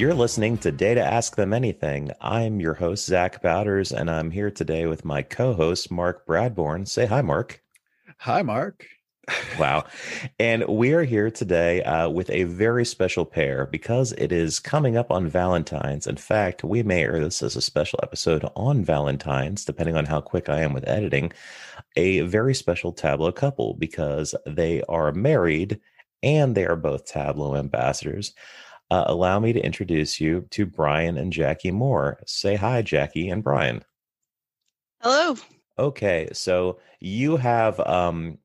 You're listening to Data Ask Them Anything. I'm your host, Zach Bowders, and I'm here today with my co host, Mark Bradbourne. Say hi, Mark. Hi, Mark. wow. And we are here today uh, with a very special pair because it is coming up on Valentine's. In fact, we may air this as a special episode on Valentine's, depending on how quick I am with editing. A very special Tableau couple because they are married and they are both Tableau ambassadors uh, allow me to introduce you to Brian and Jacqui Moore. Say hi, Jacqui and Brian. Hello. Okay, so you have um,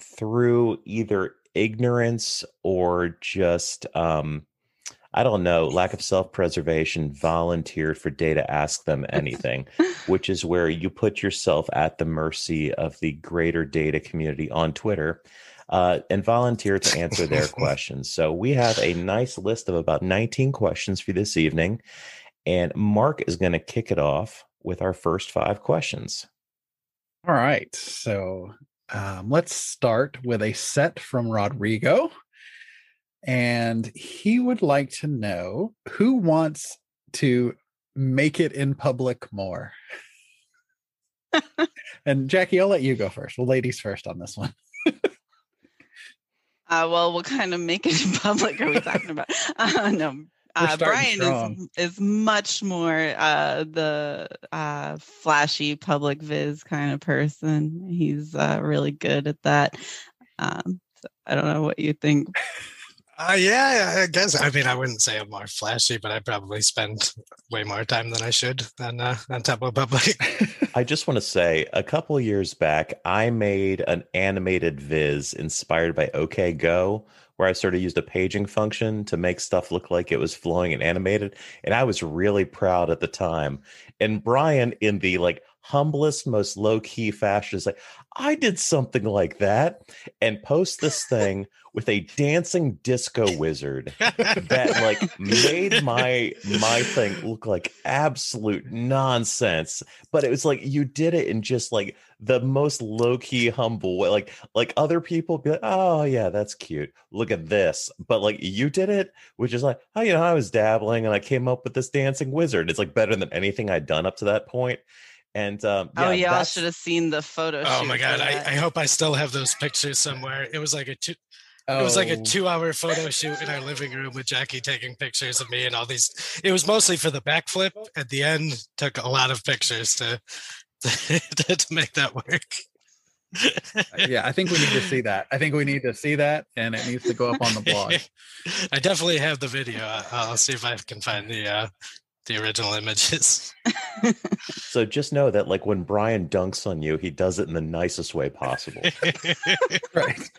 through either ignorance or just um, I don't know, lack of self preservation, volunteered for Data Ask Them Anything, which is where you put yourself at the mercy of the greater data community on Twitter uh, and volunteer to answer their questions. So we have a nice list of about 19 questions for this evening. And Mark is going to kick it off with our first five questions. All right. So um, let's start with a set from Rodrigo. And he would like to know who wants to make it in public more. and Jacqui, I'll let you go first. Well, ladies first on this one. Uh, well, what kind of make it public are we talking about? Uh, no, uh, Brian is is much more uh, the uh, flashy public viz kind of person. He's uh, really good at that. Um, so I don't know what you think. Uh, yeah, I guess. I mean, I wouldn't say I'm more flashy, but I probably spend way more time than I should on uh, on Tableau Public. I just want to say, a couple years back, I made an animated viz inspired by OK Go, where I sort of used a paging function to make stuff look like it was flowing and animated, and I was really proud at the time. And Brian, in the like humblest, most low key fashion, like, I did something like that, and post this thing with a dancing disco wizard that like made my my thing look like absolute nonsense. But it was like you did it in just like the most low-key humble way like like other people be like oh yeah that's cute. Look at this. But like you did it which is like oh you know i was dabbling and i came up with this dancing wizard. It's like better than anything i'd done up to that point and um, yeah, oh, yeah, I should have seen the photo. Oh my god, I, I, hope I still have those pictures somewhere. It was like a two, Oh. It was like a oh. two-hour photo shoot in our living room with Jacqui taking pictures of me and all these. It was mostly for the backflip. At the end, took a lot of pictures to to, to make that work. Uh, yeah, I think we need to see that. I think we need to see that, and it needs to go up on the blog. I definitely have the video. I'll see if I can find the uh, the original images. so just know that, like when Brian dunks on you, he does it in the nicest way possible. right.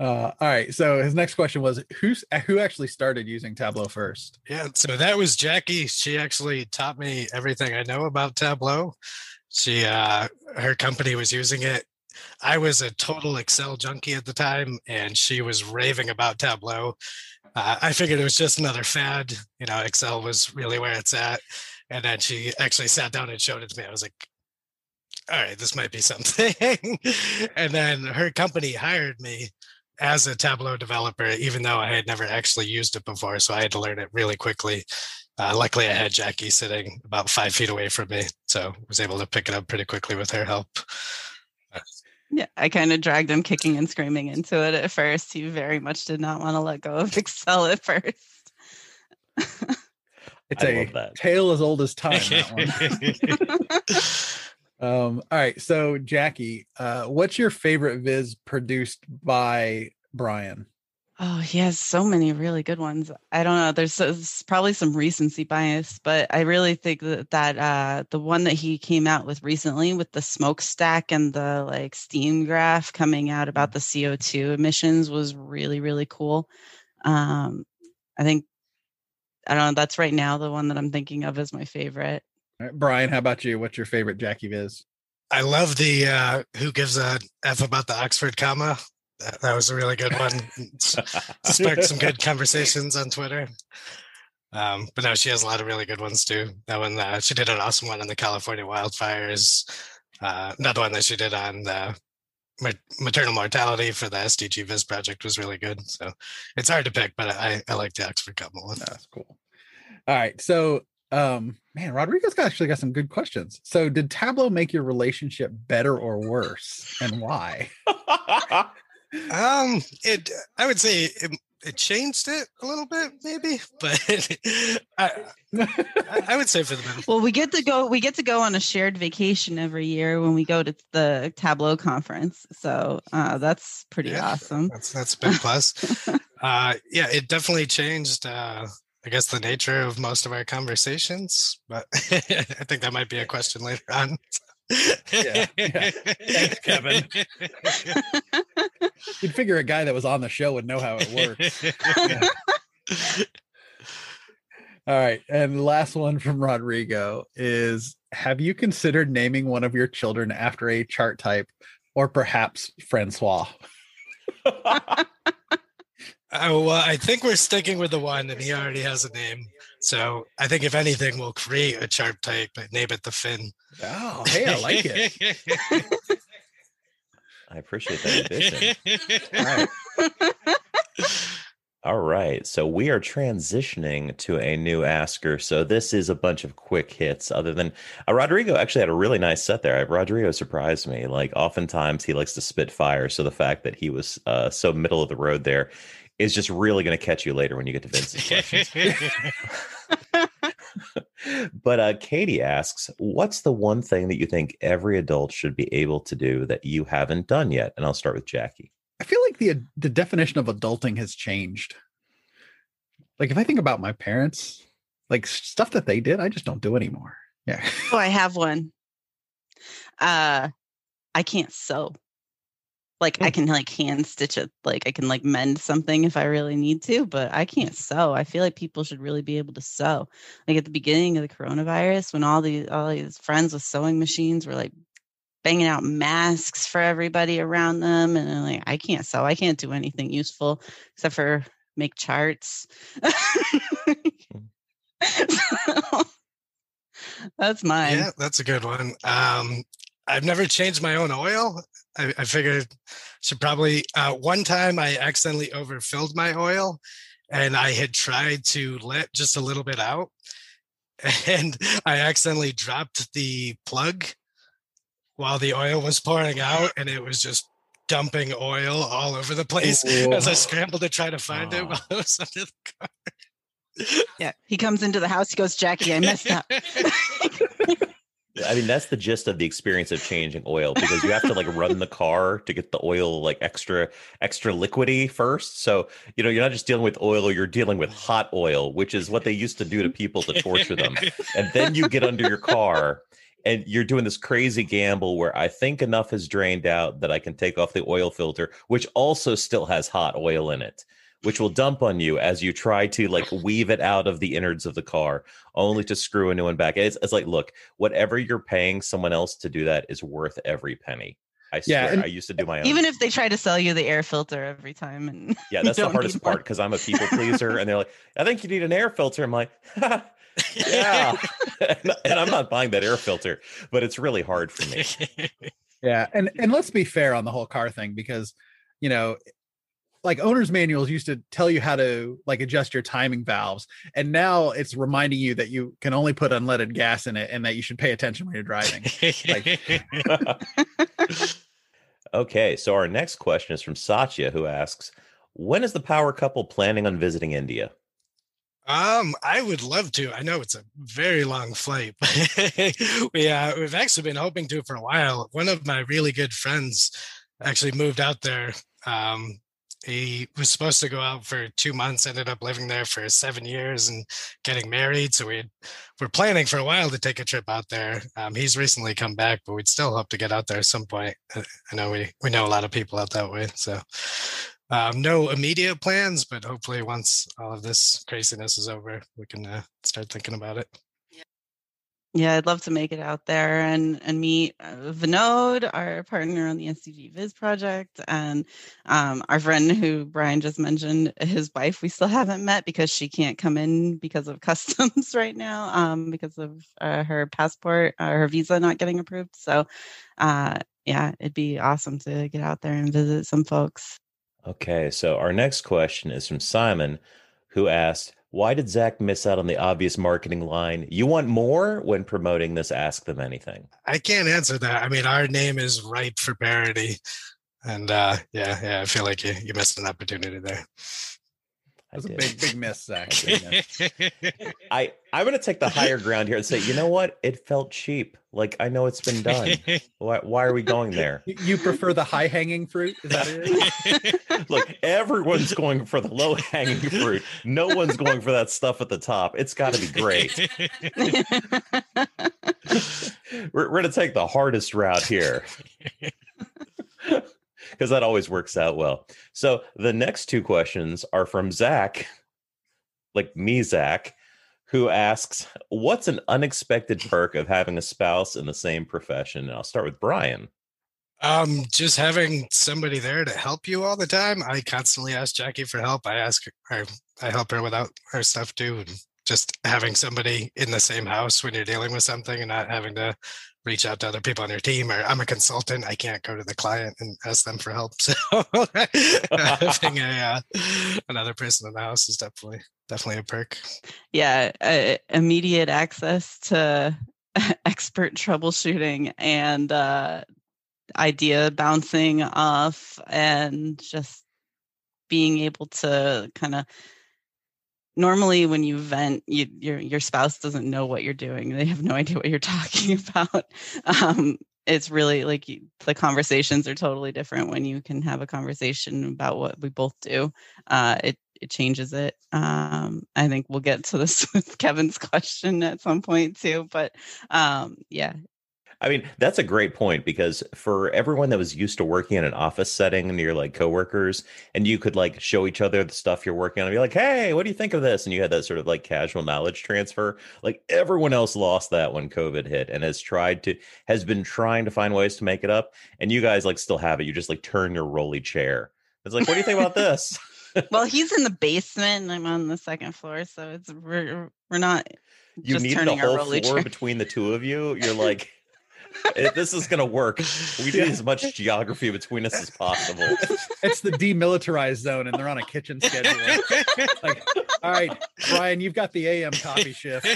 Uh, all right. So his next question was who's who actually started using Tableau first? Yeah. So that was Jacqui. She actually taught me everything I know about Tableau. She uh, her company was using it. I was a total Excel junkie at the time, and she was raving about Tableau. Uh, I figured it was just another fad. You know, Excel was really where it's at. And then she actually sat down and showed it to me. I was like, all right, this might be something. and then her company hired me as a Tableau developer, even though I had never actually used it before. So I had to learn it really quickly. Uh, luckily, I had Jacqui sitting about five feet away from me, so was able to pick it up pretty quickly with her help. Yeah, I kind of dragged him kicking and screaming into it at first. He very much did not want to let go of Excel at first. it's I a tale as old as time. Um, all right. So, Jacqui, uh, what's your favorite viz produced by Brian? Oh, he has so many really good ones. I don't know. There's, there's, probably some recency bias, but I really think that that uh, the one that he came out with recently with the smokestack and the like steam graph coming out about the CO2 emissions was really really cool. Um, I think I don't know. That's right now the one that I'm thinking of as my favorite. Right, Brian, how about you? What's your favorite Jacqui Viz? I love the uh, who gives a f about the Oxford comma. That, that was a really good one. Sparked some good conversations on Twitter. Um, but no, she has a lot of really good ones too. That one, uh, she did an awesome one on the California wildfires. Uh, another one that she did on the maternal mortality for the SDG Viz project was really good. So it's hard to pick, but I, I like the Oxford Couple one. That's cool. All right. So um man, Rodrigo's got actually got some good questions. So did Tableau make your relationship better or worse? And why? um it I would say it, it changed it a little bit, maybe, but I, I, would say for the better. Well, we get to go. We get to go on a shared vacation every year when we go to the Tableau conference. So uh, that's pretty yeah, awesome. That's that's a big plus. uh, yeah, it definitely changed. Uh, I guess the nature of most of our conversations, but I think that might be a question later on. Yeah, yeah. Thanks, Kevin. You'd figure a guy that was on the show would know how it works. Yeah. All right. And the last one from Rodrigo is Have you considered naming one of your children after a chart type or perhaps Francois? Oh, well, I think we're sticking with the one, and he already has a name. So I think if anything, we'll create a chart type and name it the Finn. Oh, hey, I like it. I appreciate that addition. All right. All right. So we are transitioning to a new asker. So this is a bunch of quick hits. Other than uh, Rodrigo actually had a really nice set there. Rodrigo surprised me. Like oftentimes he likes to spit fire. So the fact that he was uh, so middle of the road there is just really going to catch you later when you get to Vince's questions. but uh, Katie asks, "What's the one thing that you think every adult should be able to do that you haven't done yet?" And I'll start with Jacqui. I feel like the the definition of adulting has changed. Like if I think about my parents, like stuff that they did, I just don't do anymore. Yeah. Oh, I have one. Uh, I can't sew like I mm. can like hand stitch it, like I can like mend something if I really need to, but I can't sew. I feel like people should really be able to sew. Like at the beginning of the coronavirus, when all these all these friends with sewing machines were like banging out masks for everybody around them, and like, I can't sew. I can't do anything useful except for make charts. so, that's mine. Yeah, that's a good one. Um, I've never changed my own oil. I, I figured should probably uh, one time I accidentally overfilled my oil and I had tried to let just a little bit out and I accidentally dropped the plug while the oil was pouring out and it was just dumping oil all over the place as I scrambled to try to find oh. it while I was under the car. Yeah, he comes into the house. He goes, Jacqui, I messed up. I mean, that's the gist of the experience of changing oil because you have to like run the car to get the oil like extra, extra liquidy first. So, you know, you're not just dealing with oil, you're dealing with hot oil, which is what they used to do to people to torture them. And then you get under your car and you're doing this crazy gamble where I think enough has drained out that I can take off the oil filter, which also still has hot oil in it which will dump on you as you try to like weave it out of the innards of the car, only to screw a new one back. It's, it's like, look, whatever you're paying someone else to do that is worth every penny. I swear, yeah, I used to do my own. Even if they try to sell you the air filter every time, and yeah, that's the hardest part because I'm a people pleaser, and they're like, "I think you need an air filter." I'm like, "Yeah," and I'm not buying that air filter, but it's really hard for me. Yeah, and and let's be fair on the whole car thing because you know like owner's manuals used to tell you how to like adjust your timing valves and now it's reminding you that you can only put unleaded gas in it and that you should pay attention when you're driving okay so our next question is from satya who asks when is the power couple planning on visiting india um, I would love to. I know it's a very long flight, but we uh, we've actually been hoping to for a while. One of my really good friends actually moved out there um, he was supposed to go out for two months ended up living there for seven years and getting married. So we we're planning for a while to take a trip out there. Um, he's recently come back but we'd still hope to get out there at some point. Uh, i know we we know a lot of people out that way. So um, no immediate plans but hopefully once all of this craziness is over we can uh, start thinking about it yeah, I'd love to make it out there and and meet uh, Vinod, our partner on the SDG Viz project, and um, our friend who Brian just mentioned, his wife. We still haven't met because she can't come in because of customs right now, um, because of uh, her passport, uh, her visa not getting approved. So uh, yeah, it'd be awesome to get out there and visit some folks. Okay, so our next question is from Simon, who asked, "Why did Zach miss out on the obvious marketing line? You want more when promoting this? Ask them anything." I can't answer that. I mean, our name is ripe for parody, and uh, yeah, yeah, I feel like you you missed an opportunity there. That's a big, big miss, Zach. Big miss. I I'm gonna take the higher ground here and say, you know what? It felt cheap. Like I know it's been done. Why why are we going there? You- You prefer the high hanging fruit? Is that it? Look, everyone's going for the low hanging fruit. No one's going for that stuff at the top. It's got to be great. We're, we're gonna take the hardest route here. Because that always works out well. So the next two questions are from Zach, like me, Zach, who asks, What's an unexpected perk of having a spouse in the same profession? And I'll start with Brian. Um, just having somebody there to help you all the time. I constantly ask Jacqui for help. I ask her, I, help her without her stuff too. And just having somebody in the same house when you're dealing with something and not having to reach out to other people on your team or I'm a consultant. I can't go to the client and ask them for help. So having a uh, another person in the house is definitely definitely a perk. yeah, uh, immediate access to expert troubleshooting and uh, idea bouncing off, and just being able to kind of. Normally, when you vent, you, your your spouse doesn't know what you're doing. They have no idea what you're talking about. Um, it's really like you, the conversations are totally different when you can have a conversation about what we both do. Uh, it it changes it. Um, I think we'll get to this with Kevin's question at some point too. But um, yeah, I mean, that's a great point because for everyone that was used to working in an office setting and you're like coworkers and you could like show each other the stuff you're working on and be like, hey, what do you think of this? And you had that sort of like casual knowledge transfer. Like everyone else lost that when COVID hit and has tried to, has been trying to find ways to make it up. And you guys like still have it. You just like turn your rolly chair. It's like, what do you think about this? well, he's in the basement and I'm on the second floor, so it's we're we're not You just needed a turning our whole floor chair. between the two of you. You're like, "If this is gonna work. We need Yeah. as much geography between us as possible. It's the demilitarized zone, and they're on a kitchen schedule. Like, all right, Brian, you've got the AM copy shift.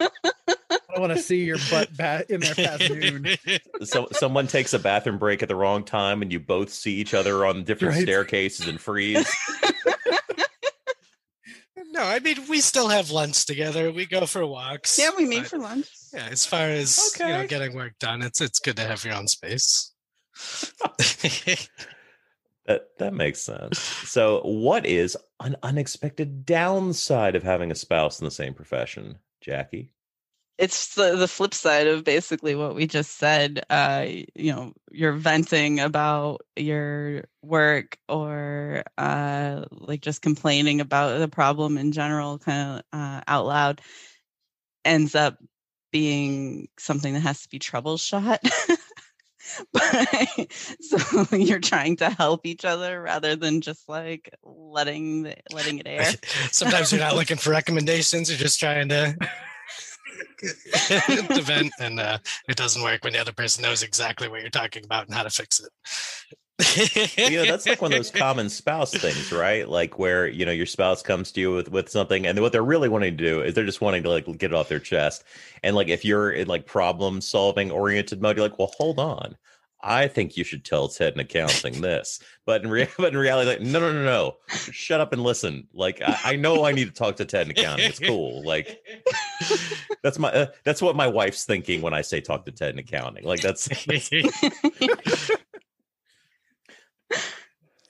I want to see your butt ba- in there past noon. so someone takes a bathroom break at the wrong time and you both see each other on different Right. staircases and freeze no, I mean we still have lunch together. We go for walks. yeah, we meet but- for lunch. Yeah, as far as you know, getting work done, it's it's good to have your own space. that that makes sense. So what is an unexpected downside of having a spouse in the same profession Jacqui? It's the, the flip side of basically what we just said uh you know you're venting about your work or uh like just complaining about the problem in general kind of uh, out loud ends up being something that has to be troubleshot but so you're trying to help each other rather than just like letting the, letting it air Sometimes you're not looking for recommendations; you're just trying to vent, and uh, it doesn't work when the other person knows exactly what you're talking about and how to fix it. You know that's like one of those common spouse things right? Like where you know your spouse comes to you with with something and what they're really wanting to do is they're just wanting to like get it off their chest. And like if you're in like problem solving oriented mode you're like well hold on. I think you should tell ted in accounting this. But in, rea- but in reality like no no no no. Shut up and listen. Like I, I know i need to talk to ted in accounting. It's cool. Like that's my uh, that's what my wife's thinking when i say talk to ted in accounting. Like that's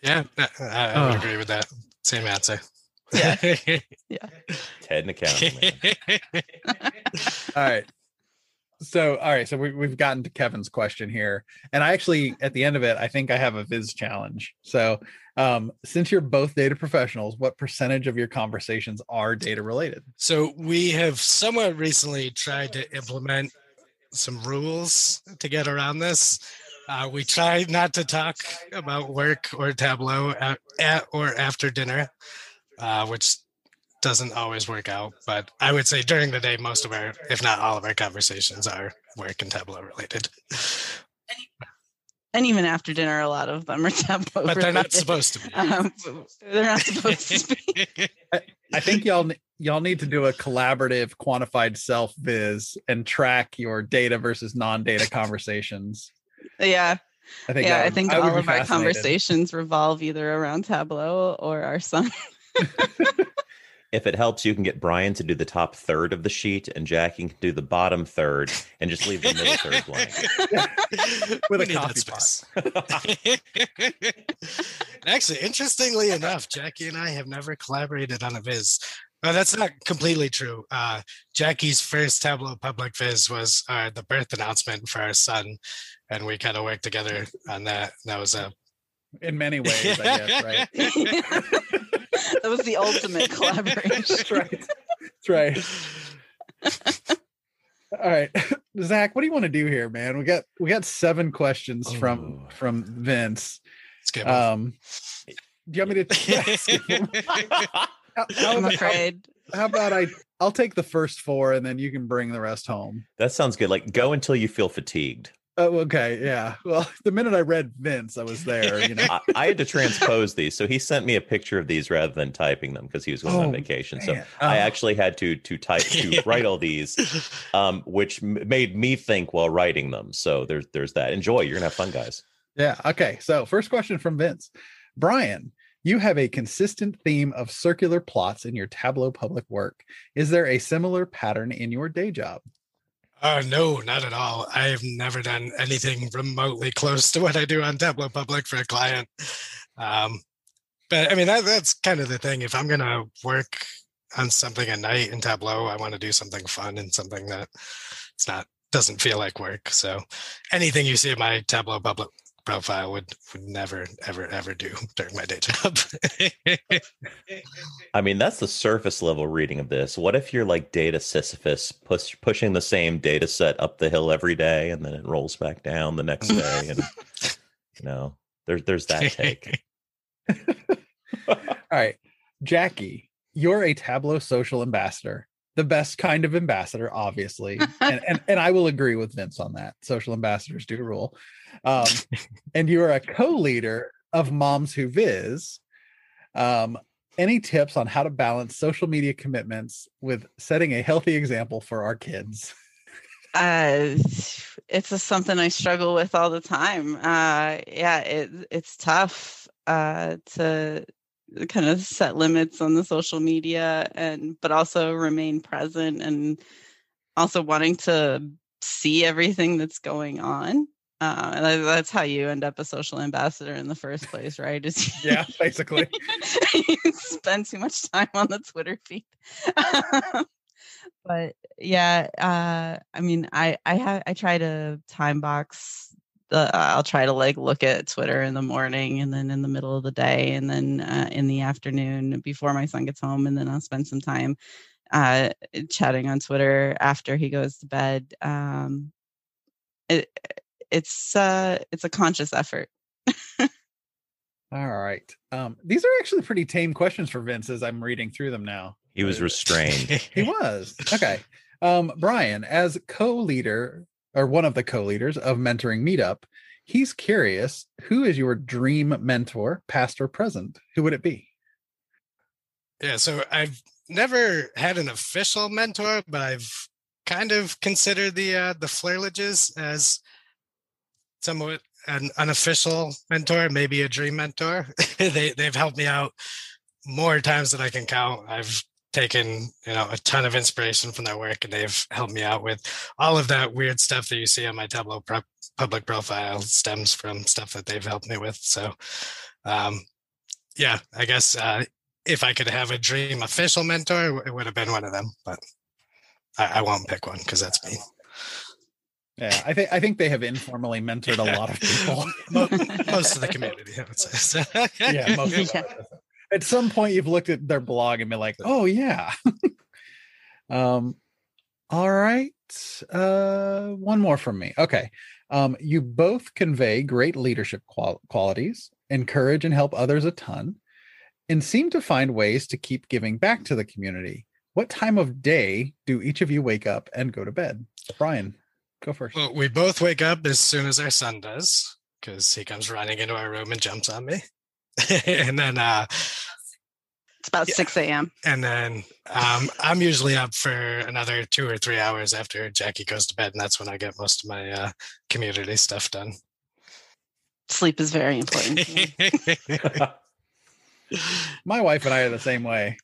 yeah, I, I would Oh. agree with that. Same answer. Yeah. yeah. ted in accounting man. All right. So, all right. So we, we've gotten to Kevin's question here. And I actually, at the end of it, I think I have a Viz challenge. So, um, since you're both data professionals, what percentage of your conversations are data related? So we have somewhat recently tried to implement some rules to get around this. Uh, we try not to talk about work or Tableau at, at or after dinner, uh, which doesn't always work out. But I would say during the day, most of our, if not all of our conversations are work and Tableau related. and even after dinner, a lot of them are tableau. but they're not supposed to be. Um, they're not supposed to be. I think y'all y'all need to do a collaborative quantified self viz and track your data versus non-data conversations. Yeah, I think yeah. I think I would all of our conversations revolve either around Tableau or our son. If it helps, you can get Brian to do the top third of the sheet, and Jacqui can do the bottom third, and just leave the middle third blank. With We a need that coffee pot. space. Actually, interestingly enough, Jacqui and I have never collaborated on a viz. Uh, that's not completely true. Uh, Jacqui's first Tableau public viz was uh, the birth announcement for our son, and we kind of worked together on that. That was a in many ways, I guess, right? that was the ultimate collaboration. That's right. That's right. All right. Zach, what do you want to do here, man? We got we got seven questions from Oh. from Vince. Let's Um do you want me to? How- how I'm about- afraid. How about I I'll take the first four and then you can bring the rest home. That sounds good. Like go until you feel fatigued. Oh, okay. Yeah. Well, the minute I read Vince, I was there, you know. I, I had to transpose these, so he sent me a picture of these rather than typing them because he was going Oh, on vacation. So Man. I Oh, actually had to to type to write all these, um, which m- made me think while writing them. So there's there's that. Enjoy. You're gonna have fun, guys. Yeah. Okay. So, first question from Vince. Brian, you have a consistent theme of circular plots in your Tableau public work. Is there a similar pattern in your day job? Uh, no, not at all. I've never done anything remotely close to what I do on Tableau Public for a client. Um, but I mean, that, that's kind of the thing. If I'm going to work on something at night in Tableau, I want to do something fun and something that it's not doesn't feel like work. So anything you see in my Tableau Public profile would would never ever ever do during my day job. I mean, that's the surface level reading of this. What if you're like data Sisyphus, push, pushing the same data set up the hill every day, and then it rolls back down the next day, and you know, there's there's that take. All right. Jacqui, you're a Tableau social ambassador, the best kind of ambassador, obviously. and, and, and I will agree with Vince on that. Social ambassadors do rule. Um, and you are a co leader of Moms Who Viz. Um, any tips on how to balance social media commitments with setting a healthy example for our kids? uh it's a, something i struggle with all the time uh yeah it, it's tough uh to kind of set limits on the social media and but also remain present and also wanting to see everything that's going on uh and that's how you end up a social ambassador in the first place right is Yeah, basically. you spend too much time on the Twitter feed. but yeah, uh, I mean, I I have I try to time box. The, I'll try to like look at Twitter in the morning and then in the middle of the day and then uh, in the afternoon before my son gets home and then I'll spend some time uh, chatting on Twitter after he goes to bed. Um, it it's uh it's a conscious effort. All right. Um, these are actually pretty tame questions for Vince as I'm reading through them now. He was restrained. He was. Okay. Um, Brian, as co-leader or one of the co-leaders of Mentoring Meetup, he's curious, who is your dream mentor, past or present? Who would it be? Yeah, so I've never had an official mentor, but I've kind of considered the uh, the Flerlages as somewhat an unofficial mentor, maybe a dream mentor. they they've helped me out more times than I can count. I've taken you know a ton of inspiration from their work, and they've helped me out with all of that weird stuff that you see on my Tableau pro- public profile stems from stuff that they've helped me with. So, um, yeah, I guess uh, if I could have a dream official mentor, it would have been one of them, but I, I won't pick one because that's me. Yeah, I think I think they have informally mentored a lot of people. Most of the community, I would say. So- yeah, most of Yeah. them. At some point, you've looked at their blog and been like, "Oh yeah." um, all right. Uh, one more from me. Okay. Um, you both convey great leadership qual- qualities, encourage and help others a ton, and seem to find ways to keep giving back to the community. What time of day do each of you wake up and go to bed? Brian, go first. Well, we both wake up as soon as our son does because he comes running into our room and jumps on me. and then uh It's about Yeah. 6 a.m. and then um I'm usually up for another two or three hours after Jacqui goes to bed, and that's when I get most of my uh community stuff done. Sleep is very important. to me. My wife and I are the same way.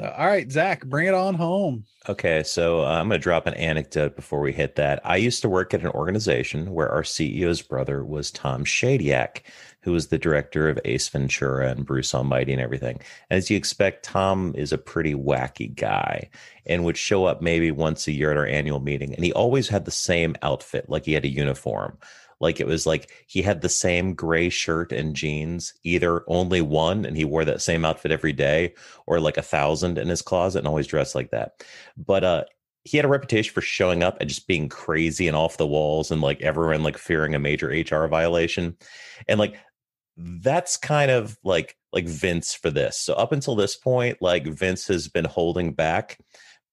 So, all right, Zach, bring it on home. Okay, so uh, I'm going to drop an anecdote before we hit that. I used to work at an organization where our CEO's brother was Tom Shadyac, who was the director of Ace Ventura and Bruce Almighty and everything. As you expect, Tom is a pretty wacky guy and would show up maybe once a year at our annual meeting. And he always had the same outfit, like he had a uniform. Like it was like he had the same gray shirt and jeans, either only one, and he wore that same outfit every day, or like a thousand in his closet and always dressed like that. But uh he had a reputation for showing up and just being crazy and off the walls and like everyone like fearing a major HR violation. And like that's kind of like like Vince for this. So up until this point, like Vince has been holding back,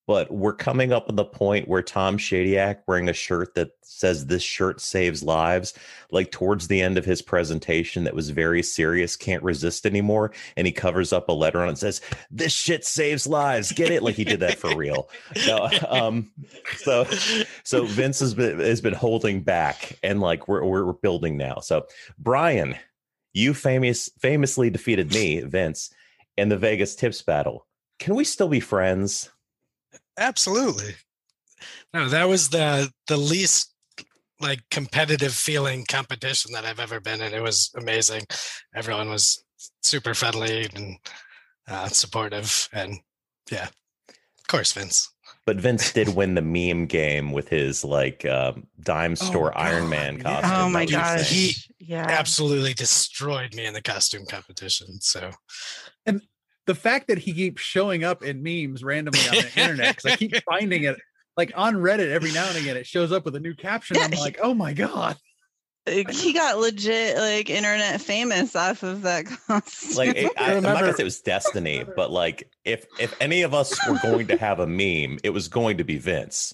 but we're coming up on the point where Tom Shadyac wearing a shirt that says this shirt saves lives, like towards the end of his presentation that was very serious, can't resist anymore. And he covers up a letter on it and says, This shit saves lives. Get it? Like he did that for real. Um, so so Vince has been has been holding back and like we're we're, we're building now. So Brian, you famous famously defeated me, Vince, in the Vegas tips battle. Can we still be friends? Absolutely. No, that was the the least like competitive feeling competition that I've ever been in. It was amazing. Everyone was super friendly and uh, supportive, and yeah, of course, Vince. But Vince did win the meme game with his like um, dime store Iron God, Man yeah. costume. oh my That was gosh. insane. He yeah. Absolutely destroyed me in the costume competition. So The fact that he keeps showing up in memes randomly on the internet, because I keep finding it like on Reddit every now and again, it shows up with a new caption. Yeah, I'm he- like, oh my God. He got legit like internet famous off of that costume. Like it, I, I'm not gonna say it was destiny, but like if if any of us were going to have a meme, it was going to be Vince.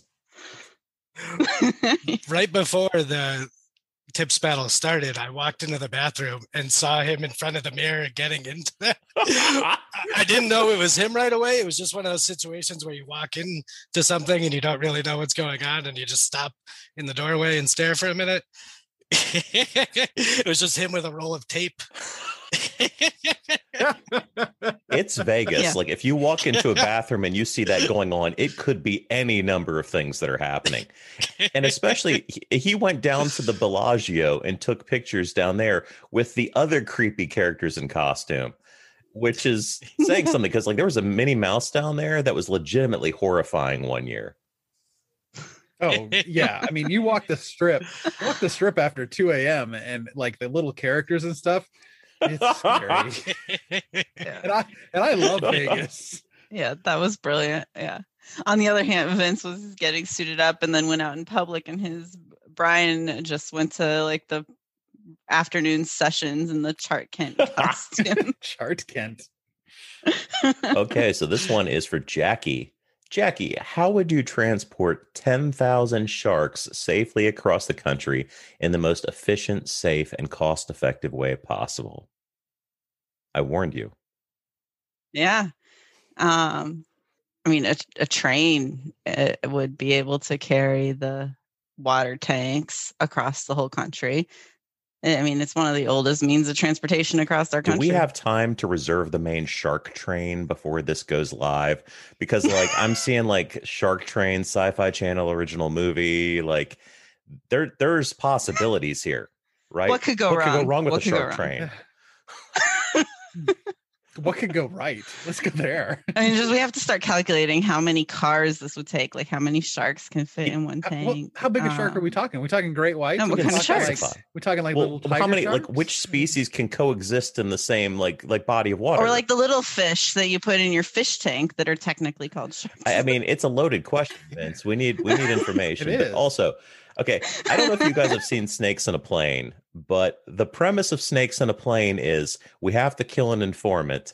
right before the tips battle started, I walked into the bathroom and saw him in front of the mirror getting into that. I didn't know it was him right away. It was just one of those situations where you walk into something and you don't really know what's going on and you just stop in the doorway and stare for a minute. it was just him with a roll of tape. It's Vegas. Yeah. Like if you walk into a bathroom and you see that going on, it could be any number of things that are happening. And especially he, he went down to the Bellagio and took pictures down there with the other creepy characters in costume, which is saying something because like there was a Minnie Mouse down there that was legitimately horrifying one year. Oh yeah. I mean, you walk the strip, you walk the strip after 2 a.m. and like the little characters and stuff. It's scary. and I and I love Vegas. yeah, that was brilliant. Yeah. On the other hand, Vince was getting suited up and then went out in public, and his Brian just went to like the afternoon sessions in the Chart Kent costume. Chart Kent. Okay, so this one is for Jacqui. Jacqui, how would you transport 10,000 sharks safely across the country in the most efficient, safe, and cost effective way possible? I warned you. Yeah. Um, I mean, a, a train uh, would be able to carry the water tanks across the whole country. I mean, it's one of the oldest means of transportation across our Do country. we have time to reserve the main shark train before this goes live? Because like I'm seeing like Shark Train, Sci-Fi Channel original movie, like there there's possibilities here, right? What could go what Could go wrong? wrong with What the Shark? Train? What could go right? Let's go there. I mean, just we have to start calculating how many cars this would take, like how many sharks can fit in one tank. well, how big a shark are we Um, talking? we talking great whites? no, what we kind of talking sharks? Like, we talking like well, little how tiger many like which species can coexist in the same like like body of water? Or like the little fish that you put in your fish tank that are technically called sharks. I, I mean, it's a loaded question, Vince. We need we need information. It but also, okay, I don't know if you guys have seen Snakes in a Plane, but the premise of Snakes in a Plane is we have to kill an informant.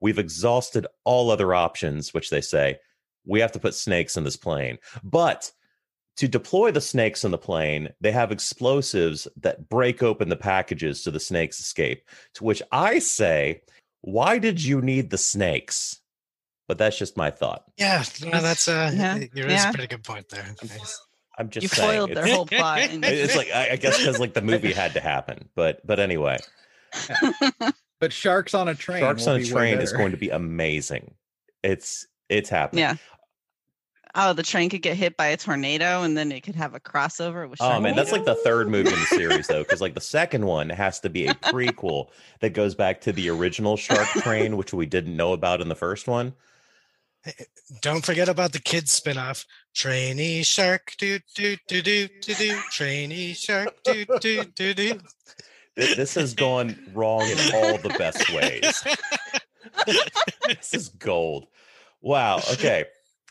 We've exhausted all other options, which they say we have to put snakes in this plane. But to deploy the snakes in the plane, they have explosives that break open the packages so the snakes escape. To which I say, why did you need the snakes? But that's just my thought. Yeah, no, that's uh, Yeah, there is yeah. a pretty good point there. Nice. I'm just you saying. foiled their it's, whole plot. and- it's like I, I guess because like the movie had to happen. But but anyway, But sharks on a train. Sharks on a Train is going to be amazing. It's it's happening. yeah. Oh, the train could get hit by a tornado, and then it could have a crossover with. Oh man, that's like the third movie in the series though, because like the second one has to be a prequel that goes back to the original Shark Train, which we didn't know about in the first one. Eh, eh, don't forget about the kids spinoff. Trainee shark, do do do do do do. Trainee shark, do do do do. Th- This has gone wrong in all the best ways. this is gold. Wow. Okay.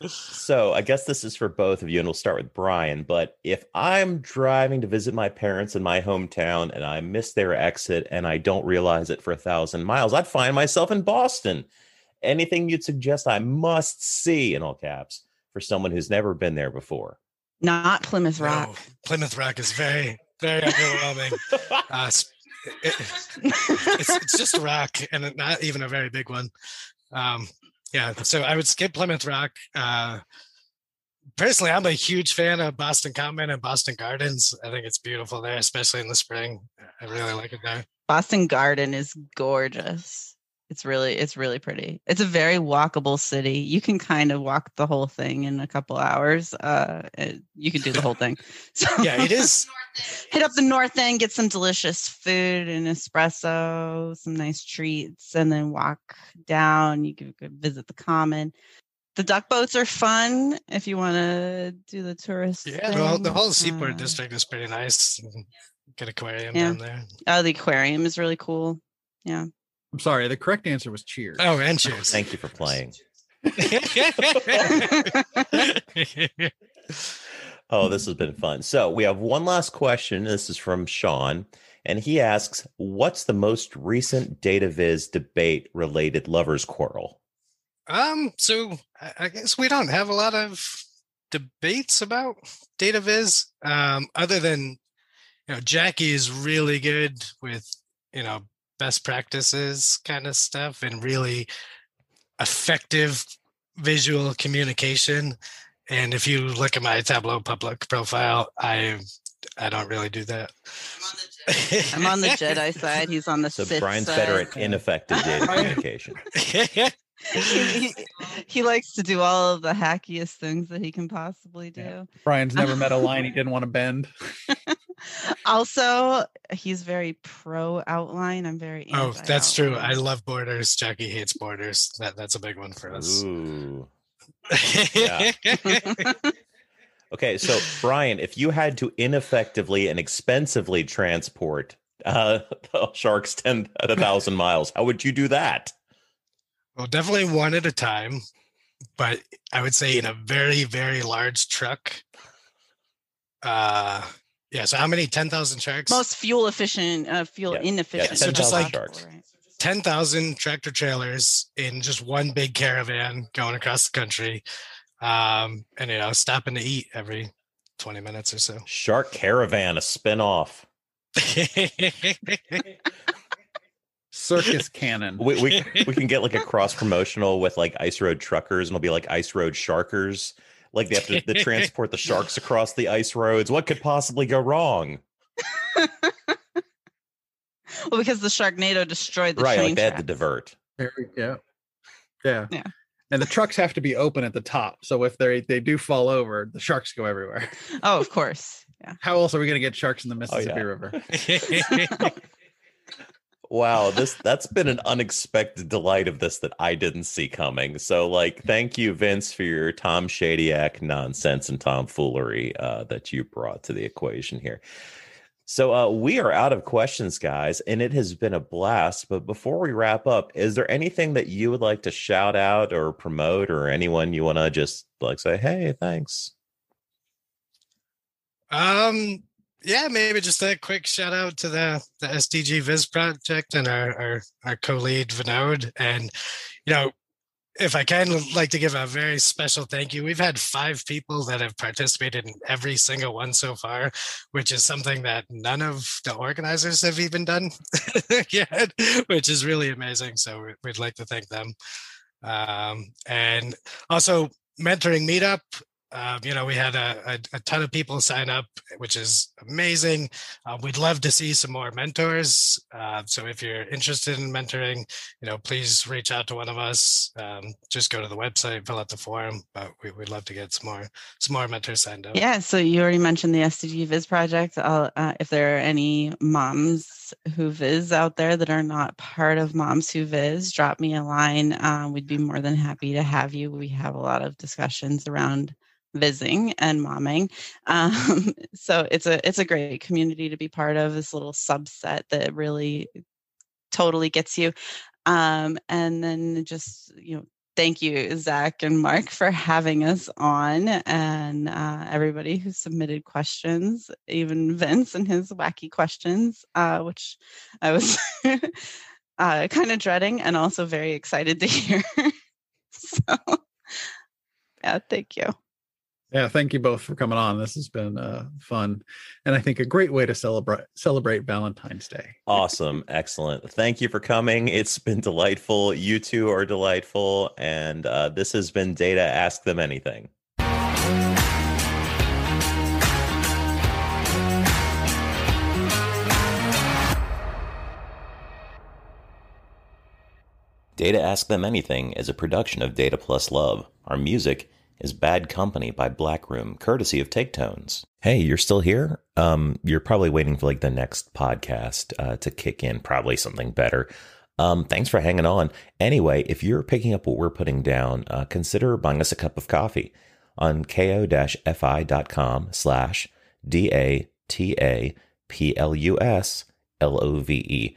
So I guess this is for both of you, and we'll start with Brian. But if I'm driving to visit my parents in my hometown and I miss their exit and I don't realize it for a thousand miles, I'd find myself in Boston. Anything you'd suggest I must see in all caps for someone who's never been there before? Not Plymouth Rock. No, Plymouth Rock is very very overwhelming. Uh, s- it- it's, it's just a rock and not even a very big one. Um, yeah, so I would skip Plymouth Rock. Uh, personally, I'm a huge fan of Boston Common and Boston Gardens. I think it's beautiful there, especially in the spring. I really like it there. Boston Garden is gorgeous. It's really, it's really pretty. It's a very walkable city. You can kind of walk the whole thing in a couple hours. Uh, it- you can do the whole thing. So Yeah, it is. hit up the north end, get some delicious food and espresso, some nice treats, and then walk down. You can visit the common. The duck boats are fun if you want to do the tourist. Yeah, the whole, the whole Seaport Uh, district is pretty nice. Get aquarium Yeah. down there. Oh, the aquarium is really cool. I'm sorry. The correct answer was cheers. Oh, and cheers. Thank you for playing. Oh, this has been fun. So we have one last question. This is from Sean, and he asks, "What's the most recent data viz debate related lovers quarrel?" Um, so I, I guess we don't have a lot of debates about data viz. Um, other than you know, Jackie is really good with you know best practices kind of stuff and really effective visual communication. And if you look at my Tableau public profile, I I don't really do that. I'm on the Jedi side. He's on the So Sith Brian's side. better at ineffective data communication. he, he, he likes to do all of the hackiest things that he can possibly do. Yeah. Brian's never met a line he didn't want to bend. Also, he's very pro outline. I'm very Oh, that's true. I love borders. Jacqui hates borders. That that's a big one for us. Ooh. Yeah. Okay, so Brian, if you had to ineffectively and expensively transport uh, the sharks ten a thousand miles, how would you do that? well, definitely one at a time, but I would say in a very very large truck. Uh, yeah. So how many ten thousand sharks? Most fuel efficient, uh, fuel Yeah, yeah, inefficient. so just like- sharks. Ten thousand tractor trailers in just one big caravan going across the country, um, and you know stopping to eat every twenty minutes or so. Shark Caravan, a spin-off. Circus cannon. We, we we can get like a cross promotional with like Ice Road Truckers, and it'll be like Ice Road Sharkers. Like they have to, to transport the sharks across the ice roads. What could possibly go wrong? Well, because the Sharknado destroyed the right, train like they had to divert. There we go. Yeah. Yeah. And the trucks have to be open at the top. So if they they do fall over, the sharks go everywhere. Oh, of course. Yeah. How else are we going to get sharks in the oh, Mississippi yeah. River? Wow, this that's been an unexpected delight of this that I didn't see coming. So, like, thank you, Vince, for your Tom Shadyac nonsense and tomfoolery uh, that you brought to the equation here. So, uh, we are out of questions, guys, and it has been a blast. But before we wrap up, is there anything that you would like to shout out or promote, or anyone you want to just like say, "Hey, thanks"? Um, yeah, maybe just a quick shout out to the the SDG Viz project and our our, our co-lead Vinod. And you know, if I can, like to give a very special thank you. We've had five people that have participated in every single one so far, which is something that none of the organizers have even done yet, which is really amazing. So we'd like to thank them. Um, and also, mentoring meetup um, you know, we had a, a, a, ton of people sign up, which is amazing. Uh, we'd love to see some more mentors. Uh, so if you're interested in mentoring, you know, please reach out to one of us. Um, just go to the website, fill out the form. But we, would love to get some more some more mentors signed up. Yeah. So you already mentioned the SDG Viz project. Uh, if there are any moms who viz out there that are not part of Moms Who Viz, drop me a line. Uh, we'd be more than happy to have you. We have a lot of discussions around visiting and momming. Um, so it's a it's a great community to be part of. This little subset that really totally gets you. Um, and then just you know thank you zach and mark for having us on and uh, everybody who submitted questions even vince and his wacky questions uh, which i was uh, kind of dreading and also very excited to hear so yeah thank you yeah, thank you both for coming on. This has been uh, fun, and I think a great way to celebrate celebrate Valentine's Day. Awesome, excellent. Thank you for coming. It's been delightful. You two are delightful, and uh, this has been Data Ask Them Anything. Data Ask Them Anything is a production of Data Plus Love. Our music is Bad Company by Blackroom, courtesy of Take Tones. Hey, you're still here? Um, you're probably waiting for like the next podcast uh, to kick in, probably something better. Um, thanks for hanging on. Anyway, if you're picking up what we're putting down, uh, consider buying us a cup of coffee on ko-fi.com slash D-A-T-A-P-L-U-S-L-O-V-E